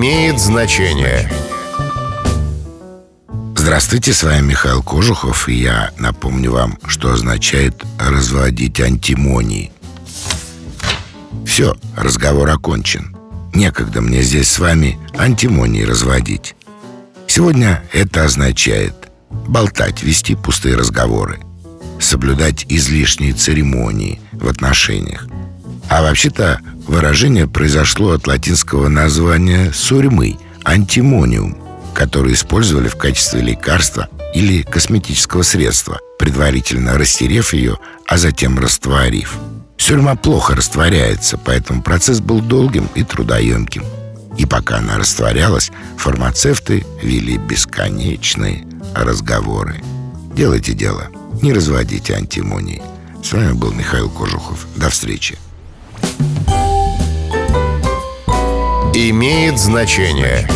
имеет значение. Здравствуйте, с вами Михаил Кожухов, и я напомню вам, что означает разводить антимонии. Все, разговор окончен. Некогда мне здесь с вами антимонии разводить. Сегодня это означает болтать, вести пустые разговоры, соблюдать излишние церемонии в отношениях. А вообще-то выражение произошло от латинского названия сурьмы – антимониум, который использовали в качестве лекарства или косметического средства, предварительно растерев ее, а затем растворив. Сюрьма плохо растворяется, поэтому процесс был долгим и трудоемким. И пока она растворялась, фармацевты вели бесконечные разговоры. Делайте дело, не разводите антимонии. С вами был Михаил Кожухов. До встречи. Имеет значение.